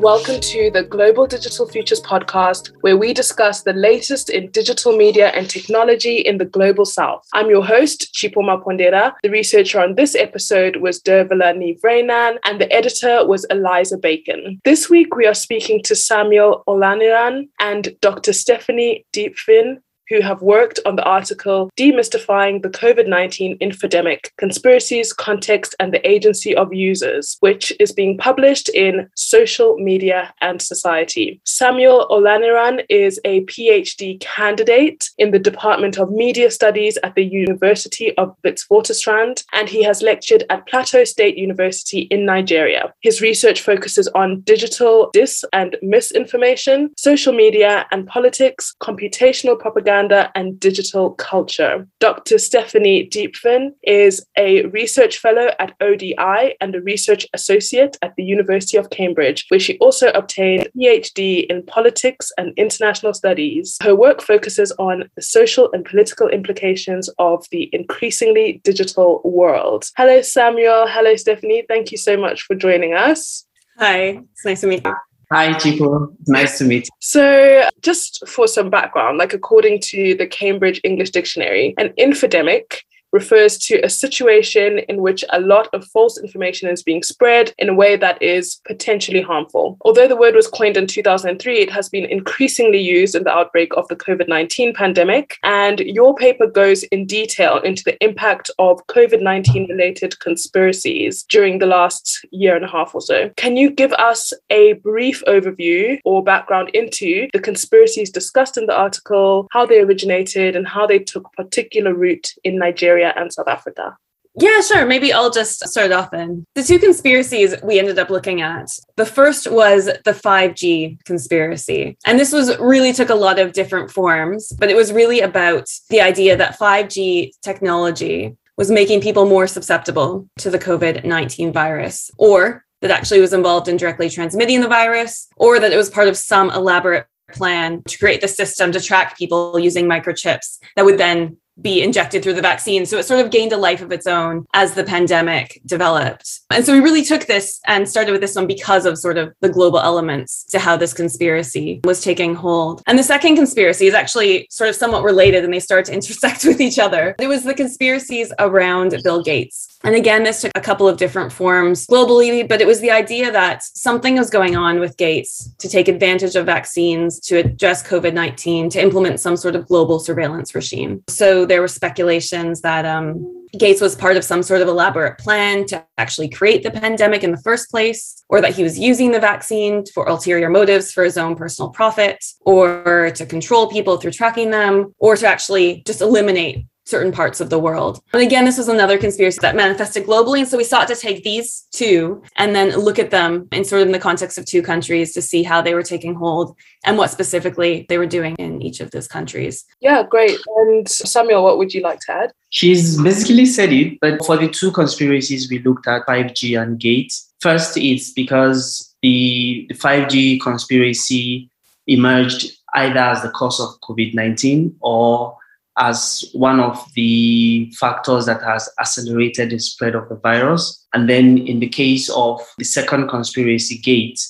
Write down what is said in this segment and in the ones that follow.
welcome to the Global Digital Futures podcast, where we discuss the latest in digital media and technology in the global south. I'm your host, Chipo Mapondera. The researcher on this episode was Dervila Nivrenan, and the editor was Eliza Bacon. This week, we are speaking to Samuel Olaniran and Dr. Stephanie Diepveen, who have worked on the article Demystifying the COVID 19 Infodemic Conspiracies, Context, and the Agency of Users, which is being published in Social Media and Society. Samuel Olaniran is a PhD candidate in the Department of Media Studies at the University of Witwatersrand, and he has lectured at Plateau State University in Nigeria. His research focuses on digital dis and misinformation, social media and politics, computational propaganda propaganda and digital culture. Dr. Stephanie Diepveen is a research fellow at ODI and a research associate at the University of Cambridge, where she also obtained a PhD in politics and international studies. Her work focuses on the social and political implications of the increasingly digital world. Hello, Samuel. Hello, Stephanie. Thank you so much for joining us. Hi, it's nice to meet you. Hi, Chipo. Nice to meet you. So, just for some background, like according to the Cambridge English Dictionary, an infodemic refers to a situation in which a lot of false information is being spread in a way that is potentially harmful. Although the word was coined in 2003, it has been increasingly used in the outbreak of the COVID 19 pandemic. And your paper goes in detail into the impact of COVID 19 related conspiracies during the last year and a half or so. Can you give us a brief overview or background into the conspiracies discussed in the article, how they originated, and how they took particular root in Nigeria? And South Africa? Yeah, sure. Maybe I'll just start off in. The two conspiracies we ended up looking at. The first was the 5G conspiracy. And this was really took a lot of different forms, but it was really about the idea that 5G technology was making people more susceptible to the COVID 19 virus, or that actually was involved in directly transmitting the virus, or that it was part of some elaborate plan to create the system to track people using microchips that would then be injected through the vaccine. So it sort of gained a life of its own as the pandemic developed. And so we really took this and started with this one because of sort of the global elements to how this conspiracy was taking hold. And the second conspiracy is actually sort of somewhat related and they start to intersect with each other. It was the conspiracies around Bill Gates. And again, this took a couple of different forms globally, but it was the idea that something was going on with Gates to take advantage of vaccines to address COVID 19, to implement some sort of global surveillance regime. So there were speculations that um, Gates was part of some sort of elaborate plan to actually create the pandemic in the first place, or that he was using the vaccine for ulterior motives for his own personal profit, or to control people through tracking them, or to actually just eliminate certain parts of the world. And again, this was another conspiracy that manifested globally. And so we sought to take these two and then look at them in sort of in the context of two countries to see how they were taking hold and what specifically they were doing in each of those countries. Yeah, great. And Samuel, what would you like to add? She's basically said it, but for the two conspiracies we looked at, 5G and Gates, first it's because the, the 5G conspiracy emerged either as the cause of COVID 19 or as one of the factors that has accelerated the spread of the virus. And then in the case of the second conspiracy gate,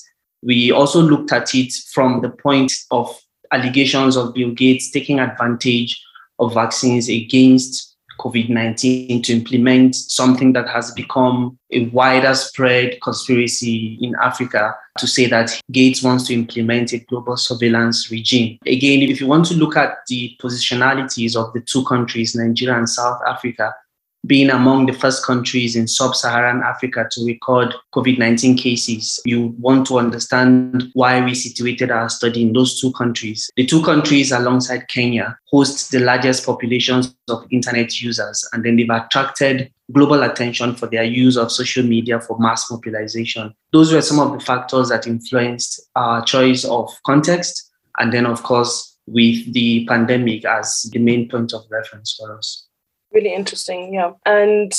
we also looked at it from the point of allegations of Bill Gates taking advantage of vaccines against COVID 19 to implement something that has become a wider spread conspiracy in Africa to say that Gates wants to implement a global surveillance regime. Again, if you want to look at the positionalities of the two countries, Nigeria and South Africa, being among the first countries in sub Saharan Africa to record COVID 19 cases, you want to understand why we situated our study in those two countries. The two countries, alongside Kenya, host the largest populations of internet users, and then they've attracted global attention for their use of social media for mass mobilization. Those were some of the factors that influenced our choice of context. And then, of course, with the pandemic as the main point of reference for us really interesting. Yeah. And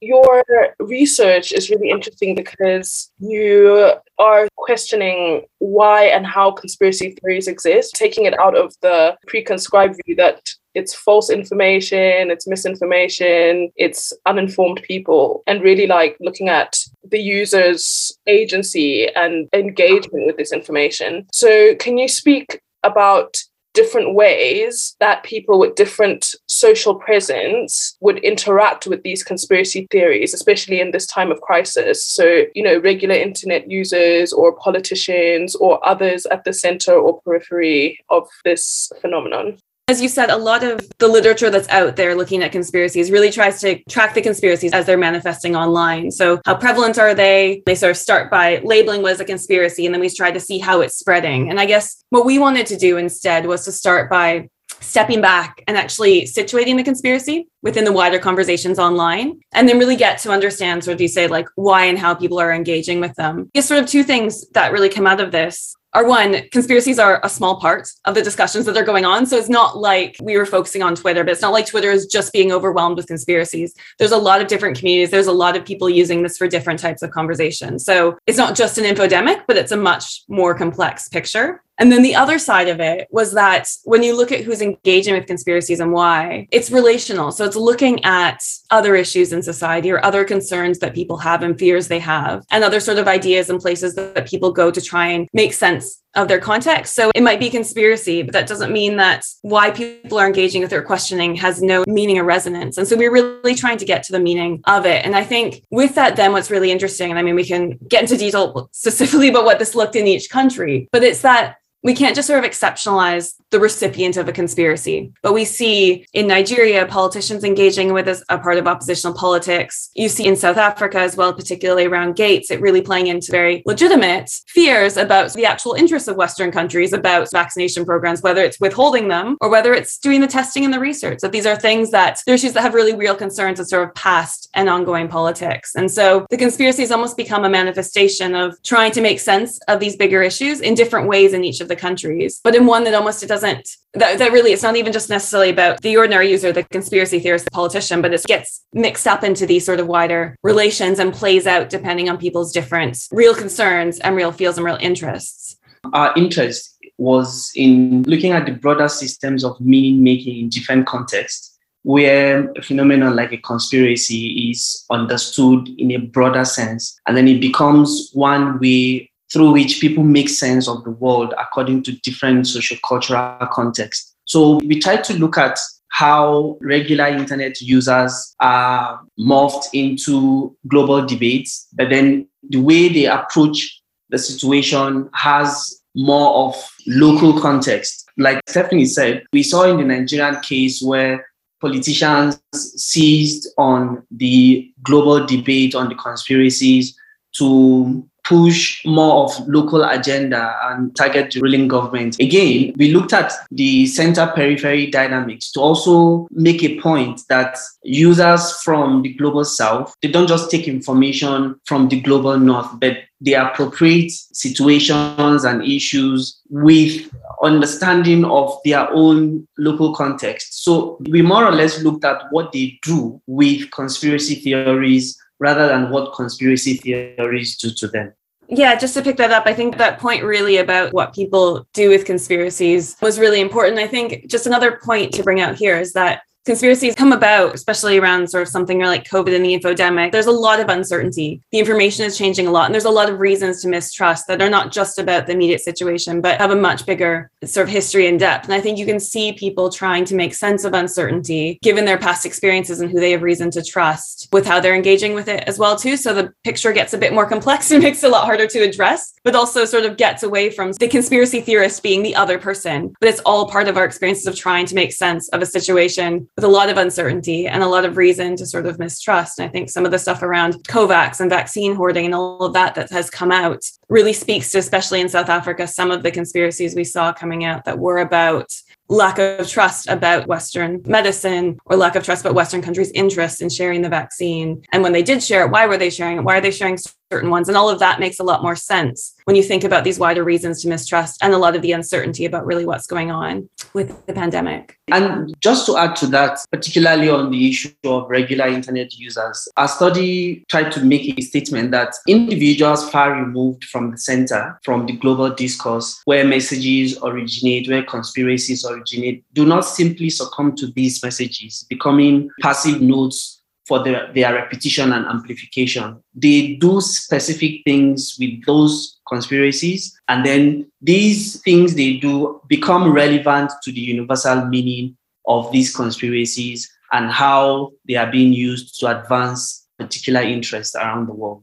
your research is really interesting because you are questioning why and how conspiracy theories exist, taking it out of the pre-conscribed view that it's false information, it's misinformation, it's uninformed people, and really like looking at the user's agency and engagement with this information. So, can you speak about different ways that people with different social presence would interact with these conspiracy theories, especially in this time of crisis. So, you know, regular internet users or politicians or others at the center or periphery of this phenomenon. As you said, a lot of the literature that's out there looking at conspiracies really tries to track the conspiracies as they're manifesting online. So, how prevalent are they? They sort of start by labeling what is a conspiracy, and then we try to see how it's spreading. And I guess what we wanted to do instead was to start by stepping back and actually situating the conspiracy within the wider conversations online and then really get to understand sort of you say like why and how people are engaging with them. It's sort of two things that really come out of this are one, conspiracies are a small part of the discussions that are going on. So it's not like we were focusing on Twitter, but it's not like Twitter is just being overwhelmed with conspiracies. There's a lot of different communities. There's a lot of people using this for different types of conversation. So it's not just an infodemic, but it's a much more complex picture. And then the other side of it was that when you look at who's engaging with conspiracies and why, it's relational. So it's looking at other issues in society or other concerns that people have and fears they have, and other sort of ideas and places that people go to try and make sense of their context. So it might be conspiracy, but that doesn't mean that why people are engaging with their questioning has no meaning or resonance. And so we're really trying to get to the meaning of it. And I think with that, then what's really interesting, and I mean, we can get into detail specifically about what this looked in each country, but it's that we can't just sort of exceptionalize the recipient of a conspiracy. But we see in Nigeria politicians engaging with as a part of oppositional politics. You see in South Africa as well, particularly around Gates, it really playing into very legitimate fears about the actual interests of Western countries about vaccination programs, whether it's withholding them or whether it's doing the testing and the research. That these are things that they're issues that have really real concerns of sort of past and ongoing politics. And so the conspiracy has almost become a manifestation of trying to make sense of these bigger issues in different ways in each of the countries, but in one that almost it doesn't that, that really it's not even just necessarily about the ordinary user, the conspiracy theorist, the politician, but it gets mixed up into these sort of wider relations and plays out depending on people's different real concerns and real feels and real interests. Our interest was in looking at the broader systems of meaning making in different contexts where a phenomenon like a conspiracy is understood in a broader sense and then it becomes one way through which people make sense of the world according to different social cultural contexts. So we try to look at how regular internet users are morphed into global debates, but then the way they approach the situation has more of local context. Like Stephanie said, we saw in the Nigerian case where politicians seized on the global debate on the conspiracies to push more of local agenda and target the ruling government. Again, we looked at the center periphery dynamics to also make a point that users from the global south, they don't just take information from the global north, but they appropriate situations and issues with understanding of their own local context. So we more or less looked at what they do with conspiracy theories rather than what conspiracy theories do to them. Yeah, just to pick that up, I think that point really about what people do with conspiracies was really important. I think just another point to bring out here is that conspiracies come about, especially around sort of something like COVID and the infodemic, there's a lot of uncertainty. The information is changing a lot, and there's a lot of reasons to mistrust that are not just about the immediate situation, but have a much bigger sort of history and depth. And I think you can see people trying to make sense of uncertainty given their past experiences and who they have reason to trust with how they're engaging with it as well too. So the picture gets a bit more complex and makes it a lot harder to address, but also sort of gets away from the conspiracy theorist being the other person. But it's all part of our experiences of trying to make sense of a situation with a lot of uncertainty and a lot of reason to sort of mistrust. And I think some of the stuff around COVAX and vaccine hoarding and all of that that has come out really speaks to, especially in South Africa, some of the conspiracies we saw coming out that were about lack of trust about Western medicine or lack of trust about Western countries' interest in sharing the vaccine. And when they did share it, why were they sharing it? Why are they sharing certain ones. And all of that makes a lot more sense when you think about these wider reasons to mistrust and a lot of the uncertainty about really what's going on with the pandemic. And just to add to that, particularly on the issue of regular internet users, a study tried to make a statement that individuals far removed from the center, from the global discourse, where messages originate, where conspiracies originate, do not simply succumb to these messages, becoming passive nodes for their, their repetition and amplification. They do specific things with those conspiracies, and then these things they do become relevant to the universal meaning of these conspiracies and how they are being used to advance particular interests around the world.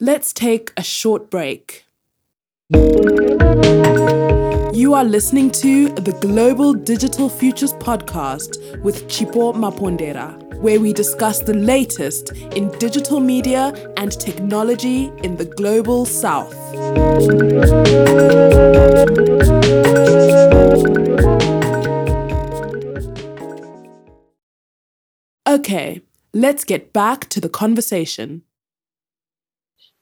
Let's take a short break. You are listening to the Global Digital Futures podcast with Chipo Mapondera where we discuss the latest in digital media and technology in the global south. Okay, let's get back to the conversation.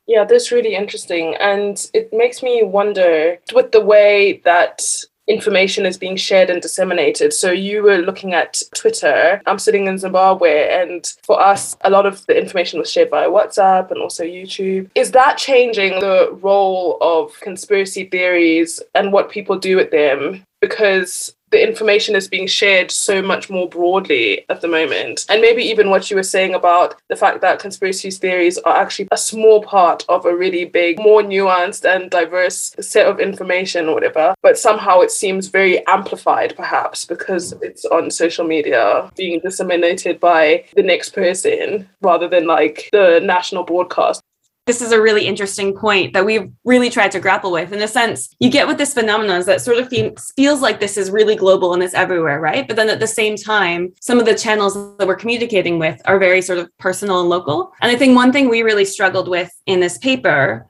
Yeah, that's really interesting. And it makes me wonder with the way that information is being shared and disseminated. So you were looking at Twitter. I'm sitting in Zimbabwe, and for us, a lot of the information was shared via WhatsApp and also YouTube. Is that changing the role of conspiracy theories and what people do with them? Because the information is being shared so much more broadly at the moment. And maybe even what you were saying about the fact that conspiracy theories are actually a small part of a really big, more nuanced and diverse set of information or whatever. But somehow it seems very amplified, perhaps, because it's on social media being disseminated by the next person rather than like the national broadcast this is a really interesting point that we've really tried to grapple with. In a sense, you get with this phenomenon is that sort of feels like this is really global and it's everywhere, right? But then at the same time, some of the channels that we're communicating with are very sort of personal and local. And I think one thing we really struggled with in this paper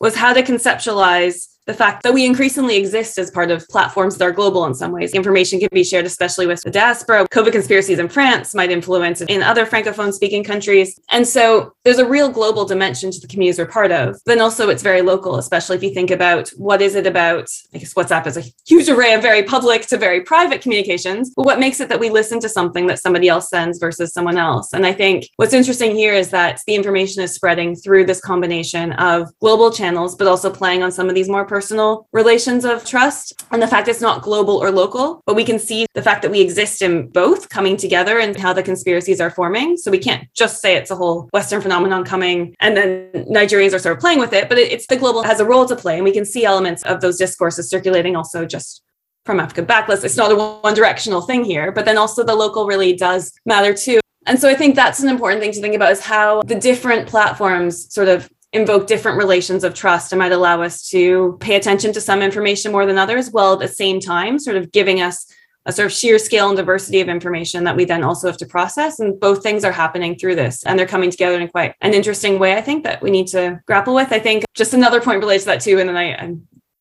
was how to conceptualize the fact that we increasingly exist as part of platforms that are global in some ways. Information can be shared, especially with the diaspora. COVID conspiracies in France might influence in other Francophone speaking countries. And so there's a real global dimension to the communities we're part of. Then also it's very local, especially if you think about what is it about, I guess WhatsApp is a huge array of very public to very private communications. But what makes it that we listen to something that somebody else sends versus someone else? And I think what's interesting here is that the information is spreading through this combination of global channels, but also playing on some of these more personal personal relations of trust and the fact it's not global or local, but we can see the fact that we exist in both coming together and how the conspiracies are forming. So we can't just say it's a whole Western phenomenon coming and then Nigerians are sort of playing with it, but it's the global has a role to play. And we can see elements of those discourses circulating also just from Africa backlist. It's not a one directional thing here, but then also the local really does matter too. And so I think that's an important thing to think about is how the different platforms sort of invoke different relations of trust and might allow us to pay attention to some information more than others, while at the same time, sort of giving us a sort of sheer scale and diversity of information that we then also have to process. And both things are happening through this, and they're coming together in quite an interesting way. I think that we need to grapple with. I think just another point relates to that too, and then I, I,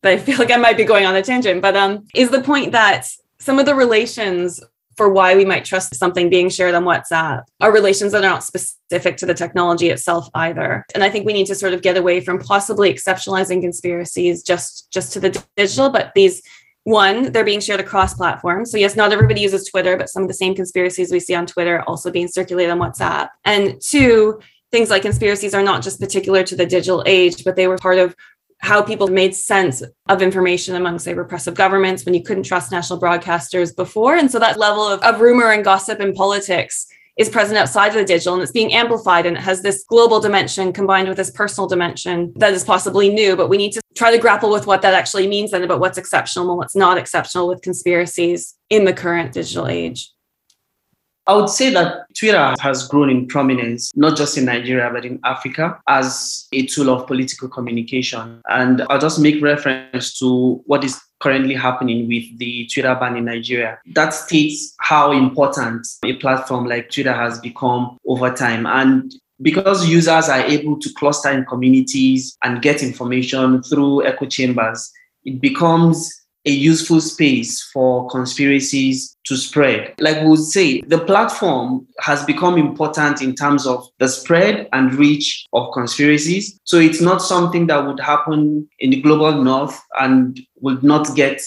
I feel like I might be going on a tangent, but um, is the point that some of the relations for why we might trust something being shared on WhatsApp are relations that are not specific to the technology itself either. And I think we need to sort of get away from possibly exceptionalizing conspiracies just just to the digital, but these one, they're being shared across platforms. So yes, not everybody uses Twitter, but some of the same conspiracies we see on Twitter also being circulated on WhatsApp. And two, things like conspiracies are not just particular to the digital age, but they were part of how people made sense of information among, say, repressive governments when you couldn't trust national broadcasters before. And so that level of, of rumor and gossip in politics is present outside of the digital and it's being amplified and it has this global dimension combined with this personal dimension that is possibly new but we need to try to grapple with what that actually means and about what's exceptional and what's not exceptional with conspiracies in the current digital age I would say that Twitter has grown in prominence, not just in Nigeria, but in Africa as a tool of political communication. And I'll just make reference to what is currently happening with the Twitter ban in Nigeria. That states how important a platform like Twitter has become over time. And because users are able to cluster in communities and get information through echo chambers, it becomes a useful space for conspiracies to spread. Like we would say, the platform has become important in terms of the spread and reach of conspiracies. So it's not something that would happen in the global north and would not get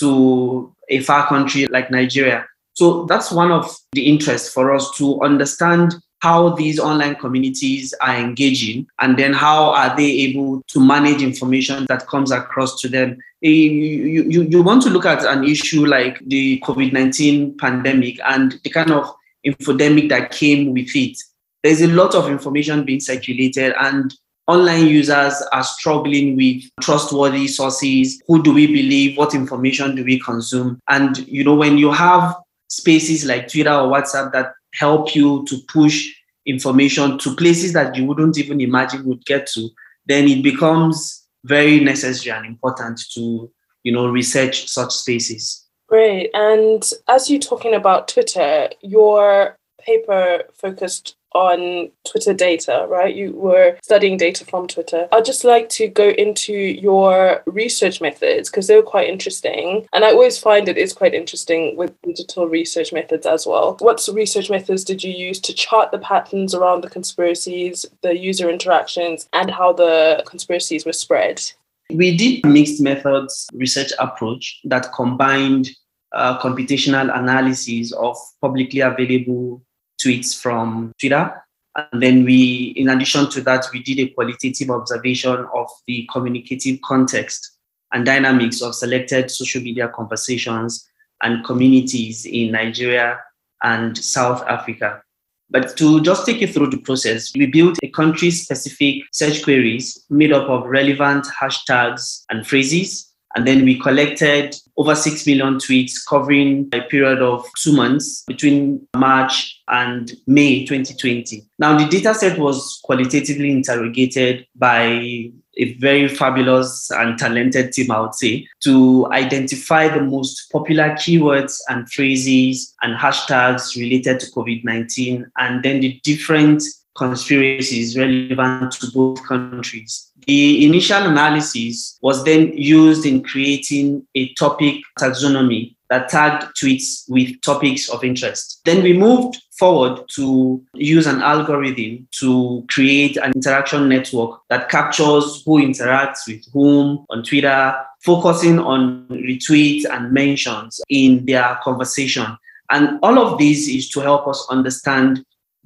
to a far country like Nigeria. So that's one of the interests for us to understand how these online communities are engaging and then how are they able to manage information that comes across to them. Eh, you, you, you want to look at an issue like the covid-19 pandemic and the kind of infodemic that came with it. There's a lot of information being circulated and online users are struggling with trustworthy sources. Who do we believe? What information do we consume? And you know when you have spaces like twitter or whatsapp that help you to push information to places that you wouldn't even imagine would get to, then it becomes very necessary and important to, you know, research such spaces. Great. And as you're talking about Twitter, your paper focused on Twitter data, right? You were studying data from Twitter. I'd just like to go into your research methods because they were quite interesting. And I always find it is quite interesting with digital research methods as well. What research methods did you use to chart the patterns around the conspiracies, the user interactions, and how the conspiracies were spread? We did mixed methods research approach that combined uh, computational analysis of publicly available tweets from Twitter. And then we, in addition to that, we did a qualitative observation of the communicative context and dynamics of selected social media conversations and communities in Nigeria and South Africa. But to just take you through the process, we built a country specific search queries made up of relevant hashtags and phrases and then we collected over 6 million tweets covering a period of two months between March and May 2020. Now, the data set was qualitatively interrogated by a very fabulous and talented team, I would say, to identify the most popular keywords and phrases and hashtags related to COVID 19, and then the different conspiracies relevant to both countries. The initial analysis was then used in creating a topic taxonomy that tagged tweets with topics of interest. Then we moved forward to use an algorithm to create an interaction network that captures who interacts with whom on Twitter, focusing on retweets and mentions in their conversation. And all of this is to help us understand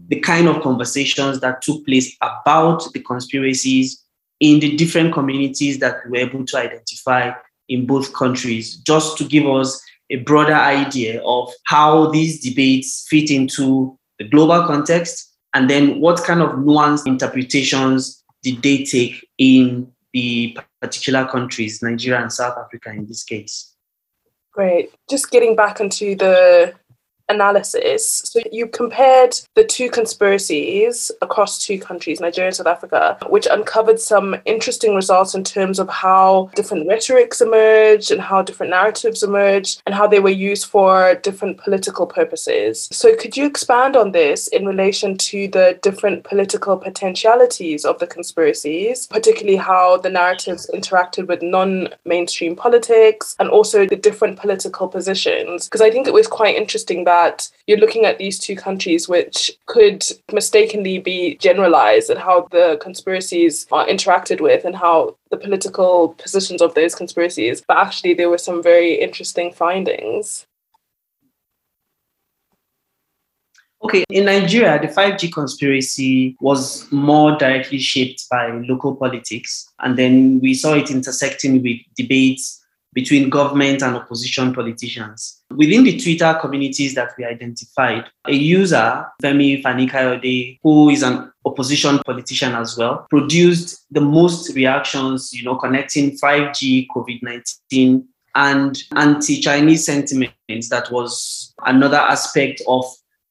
the kind of conversations that took place about the conspiracies in the different communities that we were able to identify in both countries, just to give us a broader idea of how these debates fit into the global context and then what kind of nuanced interpretations did they take in the particular countries, Nigeria and South Africa in this case. Great. Just getting back into the analysis. So you compared the two conspiracies across two countries, Nigeria and South Africa, which uncovered some interesting results in terms of how different rhetorics emerged and how different narratives emerged and how they were used for different political purposes. So could you expand on this in relation to the different political potentialities of the conspiracies, particularly how the narratives interacted with non-mainstream politics and also the different political positions? Because I think it was quite interesting that that you're looking at these two countries which could mistakenly be generalized and how the conspiracies are interacted with and how the political positions of those conspiracies. But actually, there were some very interesting findings. Okay, in Nigeria, the 5G conspiracy was more directly shaped by local politics. And then we saw it intersecting with debates between government and opposition politicians. Within the Twitter communities that we identified, a user, Femi Fani-Kayode, who is an opposition politician as well, produced the most reactions, you know, connecting 5G, COVID-19, and anti-Chinese sentiments. That was another aspect of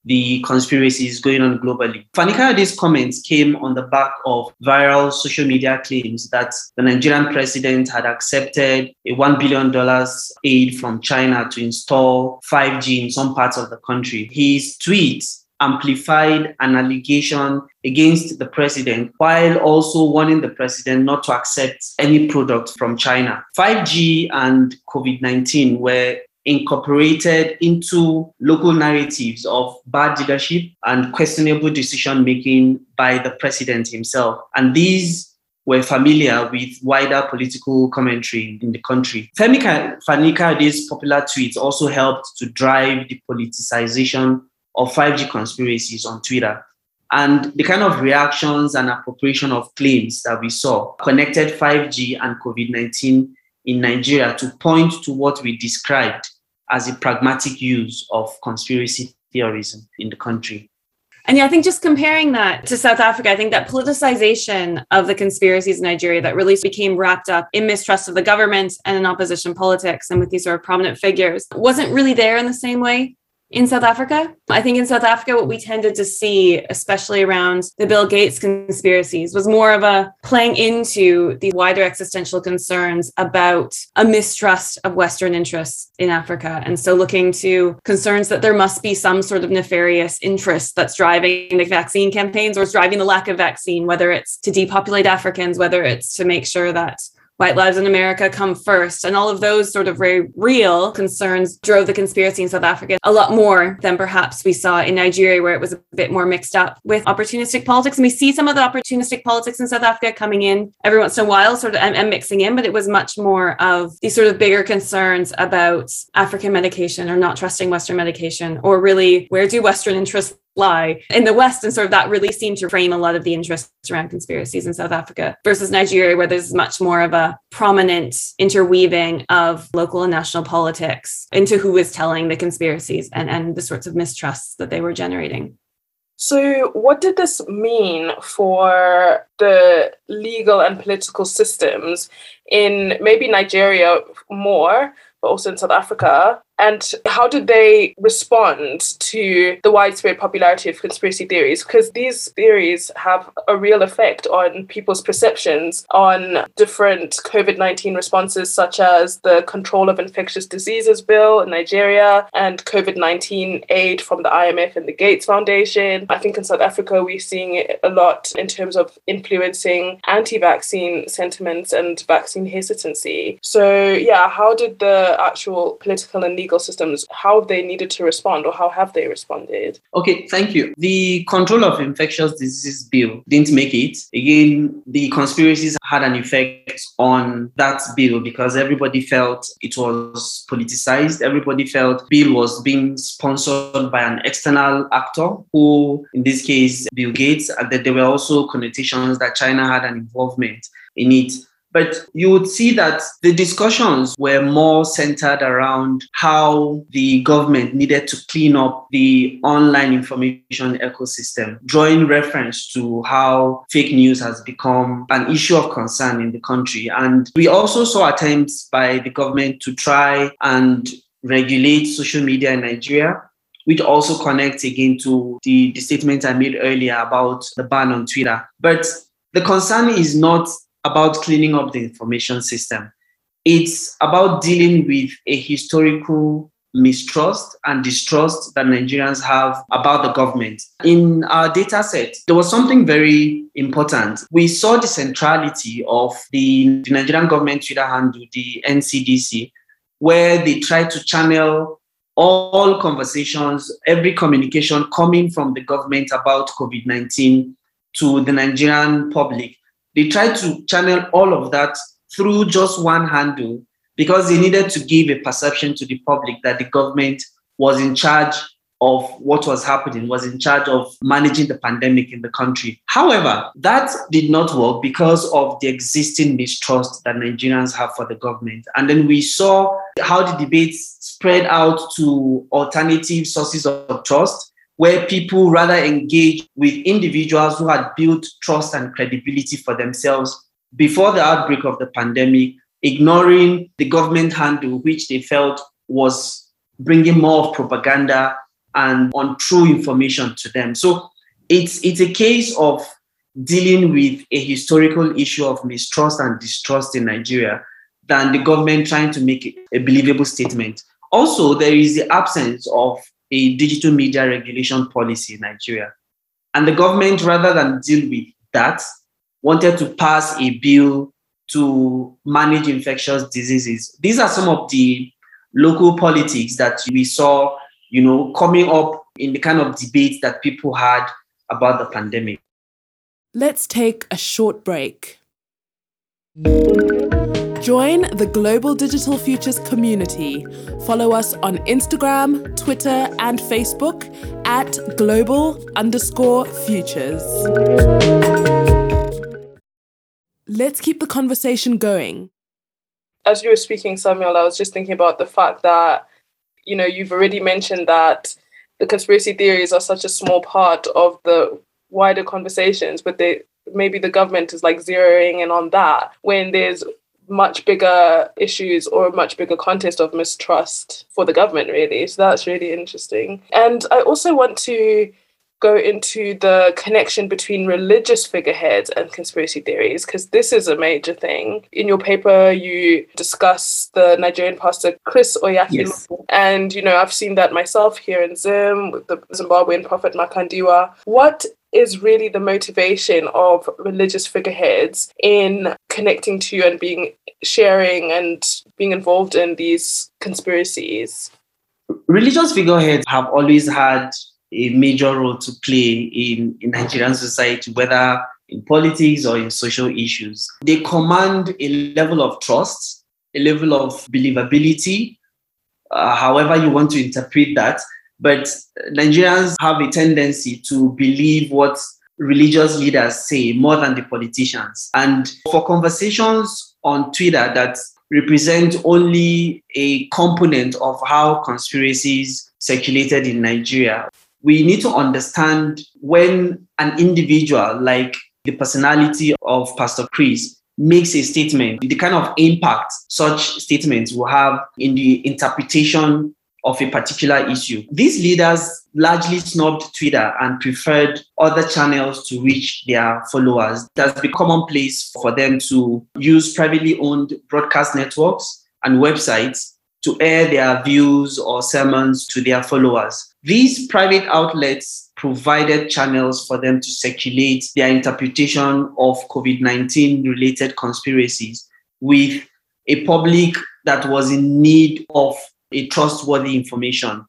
the conspiracies going on globally. Fani-Kayode's comments came on the back of viral social media claims that the Nigerian president had accepted a $1 billion aid from China to install 5G in some parts of the country. His tweets amplified an allegation against the president while also warning the president not to accept any product from China. 5G and COVID 19 were incorporated into local narratives of bad leadership and questionable decision making by the president himself. And these were familiar with wider political commentary in the country. Femi Fani-Kayode's popular tweets also helped to drive the politicization of 5G conspiracies on Twitter. And the kind of reactions and appropriation of claims that we saw connected 5G and COVID 19 in Nigeria to point to what we described as a pragmatic use of conspiracy theorism in the country. And yeah, I think just comparing that to South Africa, I think that politicization of the conspiracies in Nigeria that really became wrapped up in mistrust of the government and in opposition politics and with these sort of prominent figures wasn't really there in the same way in South Africa. I think in South Africa, what we tended to see, especially around the Bill Gates conspiracies, was more of a playing into the wider existential concerns about a mistrust of Western interests in Africa. And so looking to concerns that there must be some sort of nefarious interest that's driving the vaccine campaigns or is driving the lack of vaccine, whether it's to depopulate Africans, whether it's to make sure that white lives in America come first. And all of those sort of very real concerns drove the conspiracy in South Africa a lot more than perhaps we saw in Nigeria, where it was a bit more mixed up with opportunistic politics. And we see some of the opportunistic politics in South Africa coming in every once in a while, sort of and, and mixing in, but it was much more of these sort of bigger concerns about African medication or not trusting Western medication, or really where do Western interests lie in the West. And sort of that really seemed to frame a lot of the interests around conspiracies in South Africa versus Nigeria, where there's much more of a prominent interweaving of local and national politics into who was telling the conspiracies and, and the sorts of mistrusts that they were generating. So, what did this mean for the legal and political systems in maybe Nigeria more, but also in South Africa? And how did they respond to the widespread popularity of conspiracy theories? Because these theories have a real effect on people's perceptions on different COVID 19 responses, such as the Control of Infectious Diseases Bill in Nigeria and COVID 19 aid from the IMF and the Gates Foundation. I think in South Africa, we're seeing it a lot in terms of influencing anti vaccine sentiments and vaccine hesitancy. So, yeah, how did the actual political and legal legal systems, how they needed to respond or how have they responded? Okay, thank you. The Control of Infectious Diseases Bill didn't make it. Again, the conspiracies had an effect on that bill because everybody felt it was politicized. Everybody felt bill was being sponsored by an external actor who, in this case, Bill Gates, and that there were also connotations that China had an involvement in it. But you would see that the discussions were more centered around how the government needed to clean up the online information ecosystem, drawing reference to how fake news has become an issue of concern in the country. And we also saw attempts by the government to try and regulate social media in Nigeria which also connects again to the, the statement I made earlier about the ban on Twitter. But the concern is not about cleaning up the information system. It's about dealing with a historical mistrust and distrust that Nigerians have about the government. In our data set, there was something very important. We saw the centrality of the, Nigerian government Twitter handle, the NCDC, where they tried to channel all conversations, every communication coming from the government about COVID 19 to the Nigerian public they tried to channel all of that through just one handle because they needed to give a perception to the public that the government was in charge of what was happening, was in charge of managing the pandemic in the country. However, that did not work because of the existing mistrust that Nigerians have for the government. And then we saw how the debates spread out to alternative sources of trust where people rather engage with individuals who had built trust and credibility for themselves before the outbreak of the pandemic, ignoring the government handle, which they felt was bringing more of propaganda and untrue information to them. So it's, it's a case of dealing with a historical issue of mistrust and distrust in Nigeria than the government trying to make a believable statement. Also, there is the absence of a digital media regulation policy in Nigeria. And the government, rather than deal with that, wanted to pass a bill to manage infectious diseases. These are some of the local politics that we saw, you know, coming up in the kind of debates that people had about the pandemic. Let's take a short break. Join the Global Digital Futures community. Follow us on Instagram, Twitter, and Facebook at global underscore futures. Let's keep the conversation going. As you were speaking, Samuel, I was just thinking about the fact that, you know, you've already mentioned that the conspiracy theories are such a small part of the wider conversations, but they maybe the government is like zeroing in on that when there's much bigger issues or a much bigger contest of mistrust for the government, really. So that's really interesting. And I also want to go into the connection between religious figureheads and conspiracy theories because this is a major thing. In your paper, you discuss the Nigerian pastor Chris Oyakhilome, yes. and you know I've seen that myself here in Zim with the Zimbabwean prophet Makandiwa. What is really the motivation of religious figureheads in connecting to and being sharing and being involved in these conspiracies? Religious figureheads have always had a major role to play in, in Nigerian society, whether in politics or in social issues. They command a level of trust, a level of believability, uh, however you want to interpret that. But Nigerians have a tendency to believe what religious leaders say more than the politicians. And for conversations on Twitter that represent only a component of how conspiracies circulated in Nigeria, we need to understand when an individual like the personality of Pastor Chris makes a statement, the kind of impact such statements will have in the interpretation of a particular issue. These leaders largely snubbed Twitter and preferred other channels to reach their followers. Has become commonplace for them to use privately owned broadcast networks and websites to air their views or sermons to their followers. These private outlets provided channels for them to circulate their interpretation of COVID 19 related conspiracies with a public that was in need of a trustworthy information.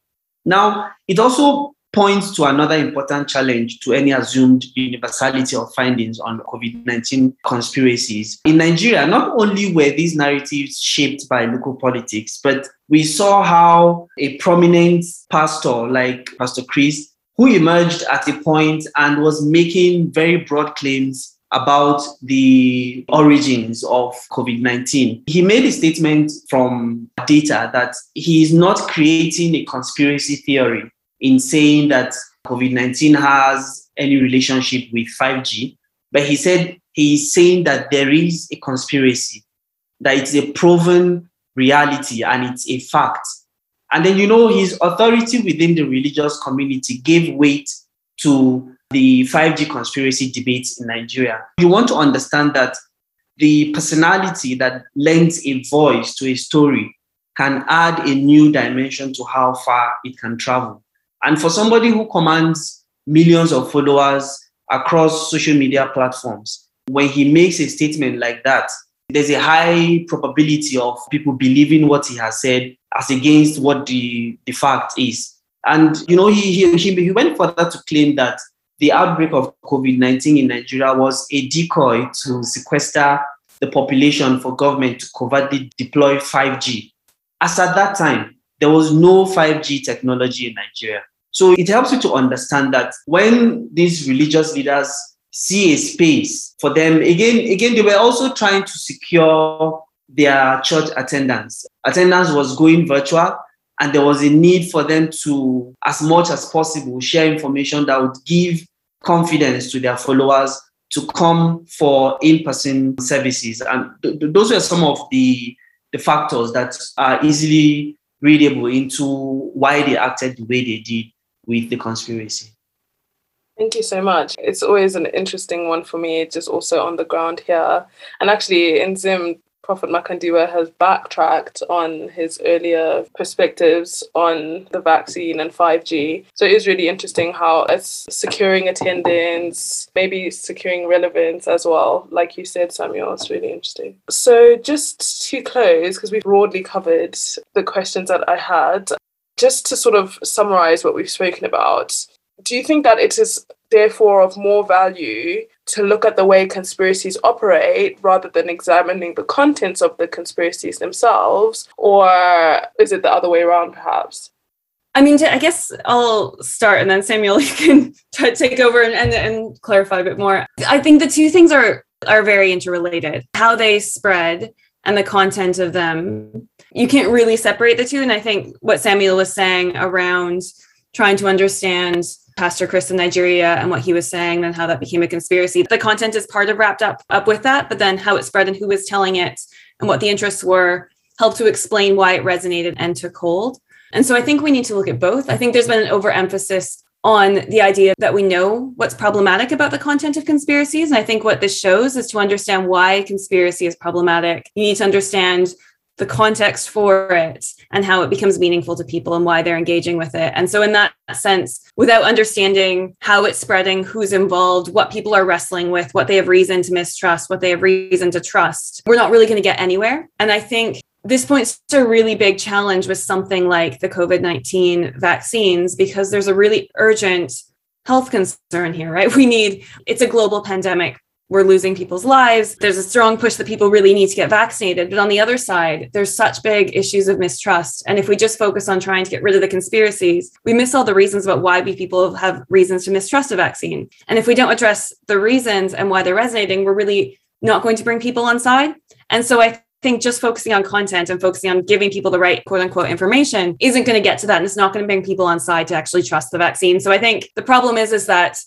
Now, it also points to another important challenge to any assumed universality of findings on COVID 19 conspiracies. In Nigeria, not only were these narratives shaped by local politics, but we saw how a prominent pastor like Pastor Chris, who emerged at a point and was making very broad claims about the origins of COVID 19. He made a statement from data that he is not creating a conspiracy theory in saying that COVID 19 has any relationship with 5G, but he said he is saying that there is a conspiracy, that it's a proven reality and it's a fact. And then, you know, his authority within the religious community gave weight to the 5G conspiracy debates in Nigeria. You want to understand that the personality that lends a voice to a story can add a new dimension to how far it can travel. And for somebody who commands millions of followers across social media platforms, when he makes a statement like that, there's a high probability of people believing what he has said as against what the, the fact is. And you know, he, he, he went further to claim that the outbreak of COVID 19 in Nigeria was a decoy to sequester the population for government to covertly deploy 5G. As at that time, there was no 5G technology in Nigeria. So it helps you to understand that when these religious leaders see a space for them, again, again, they were also trying to secure their church attendance. Attendance was going virtual, and there was a need for them to, as much as possible, share information that would give confidence to their followers to come for in-person services. And th- those were some of the, the factors that are easily readable into why they acted the way they did with the conspiracy. Thank you so much. It's always an interesting one for me, just also on the ground here. And actually, in Zim, Prophet Makandiwa has backtracked on his earlier perspectives on the vaccine and 5G. So it is really interesting how it's securing attendance, maybe securing relevance as well. Like you said, Samuel, it's really interesting. So just to close, because we've broadly covered the questions that I had, just to sort of summarize what we've spoken about, do you think that it is therefore of more value to look at the way conspiracies operate rather than examining the contents of the conspiracies themselves? Or is it the other way around, perhaps? I mean, I guess I'll start and then Samuel, you can to take over and, and, and clarify a bit more. I think the two things are are very interrelated. How they spread and the content of them. You can't really separate the two. And I think what Samuel was saying around trying to understand Pastor Chris in Nigeria and what he was saying and how that became a conspiracy. The content is part of wrapped up up with that, but then how it spread and who was telling it and what the interests were helped to explain why it resonated and took hold. And so I think we need to look at both. I think there's been an overemphasis on the idea that we know what's problematic about the content of conspiracies. And I think what this shows is to understand why conspiracy is problematic. You need to understand the context for it and how it becomes meaningful to people and why they're engaging with it. And so, in that sense, without understanding how it's spreading, who's involved, what people are wrestling with, what they have reason to mistrust, what they have reason to trust, we're not really going to get anywhere. And I think this points to a really big challenge with something like the COVID 19 vaccines because there's a really urgent health concern here, right? We need, it's a global pandemic we're losing people's lives. There's a strong push that people really need to get vaccinated. But on the other side, there's such big issues of mistrust. And if we just focus on trying to get rid of the conspiracies, we miss all the reasons about why people have reasons to mistrust a vaccine. And if we don't address the reasons and why they're resonating, we're really not going to bring people on side. And so I think just focusing on content and focusing on giving people the right quote unquote information isn't going to get to that. And it's not going to bring people on side to actually trust the vaccine. So I think the problem is, is that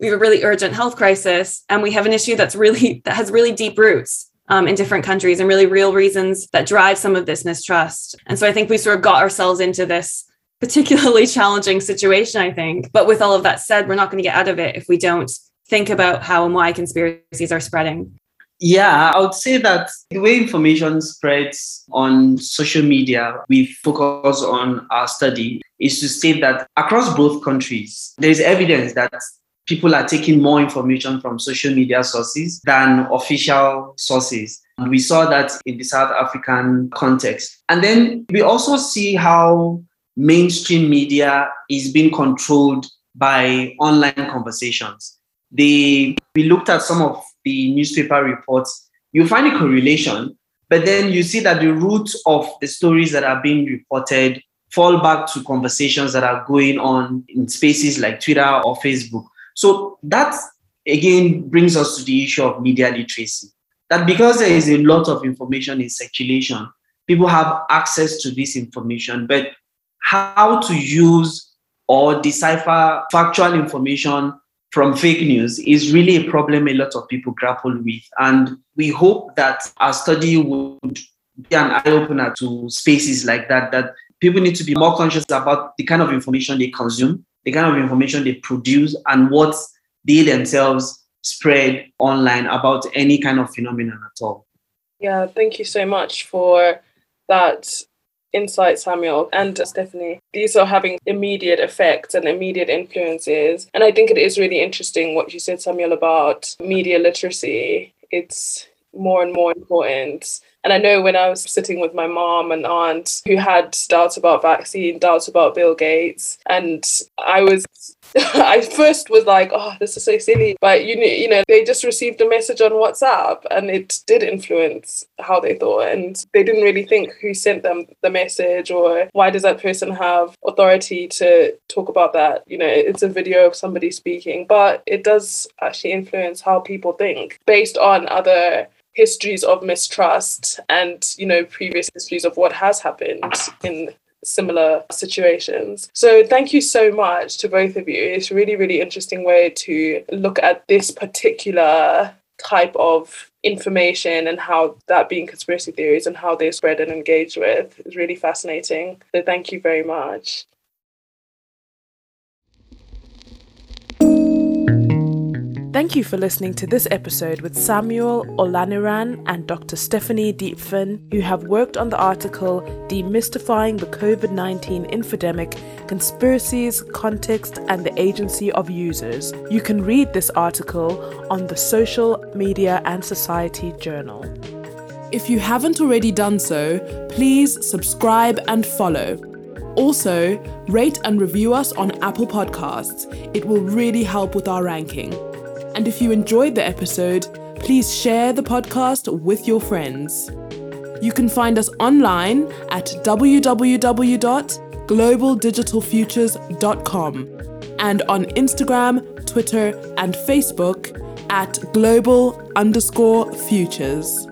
we have a really urgent health crisis and we have an issue that's really that has really deep roots um, in different countries and really real reasons that drive some of this mistrust. And so i think we sort of got ourselves into this particularly challenging situation i think. But with all of that said we're not going to get out of it if we don't think about how and why conspiracies are spreading. Yeah, I would say that the way information spreads on social media, we focus on our study, is to state that across both countries, there is evidence that people are taking more information from social media sources than official sources. We saw that in the South African context. And then we also see how mainstream media is being controlled by online conversations. We looked at some of the newspaper reports. You find a correlation, but then you see that the root of the stories that are being reported fall back to conversations that are going on in spaces like Twitter or Facebook. So that again brings us to the issue of media literacy. That because there is a lot of information in circulation, people have access to this information, but how to use or decipher factual information from fake news is really a problem a lot of people grapple with. And we hope that our study would be an eye opener to spaces like that, that people need to be more conscious about the kind of information they consume the kind of information they produce and what they themselves spread online about any kind of phenomenon at all. Yeah, thank you so much for that insight, Samuel and Stephanie. These are having immediate effects and immediate influences. And I think it is really interesting what you said, Samuel, about media literacy. It's more and more important and I know when I was sitting with my mom and aunt who had doubts about vaccine, doubts about Bill Gates, and I was I first was like, oh, this is so silly. But you know, you know, they just received a message on WhatsApp and it did influence how they thought. And they didn't really think who sent them the message or why does that person have authority to talk about that. You know, it's a video of somebody speaking, but it does actually influence how people think based on other histories of mistrust and you know previous histories of what has happened in similar situations. So thank you so much to both of you. It's really really interesting way to look at this particular type of information and how that being conspiracy theories and how they're spread and engaged with is really fascinating. So thank you very much. Thank you for listening to this episode with Samuel Olaniran and Dr. Stephanie Diepeveen, who have worked on the article Demystifying the COVID 19 Infodemic Conspiracies, Context, and the Agency of Users. You can read this article on the Social Media and Society Journal. If you haven't already done so, please subscribe and follow. Also, rate and review us on Apple Podcasts. It will really help with our ranking. And if you enjoyed the episode, please share the podcast with your friends. You can find us online at www.globaldigitalfutures.com and on Instagram, Twitter, and Facebook at global underscore futures.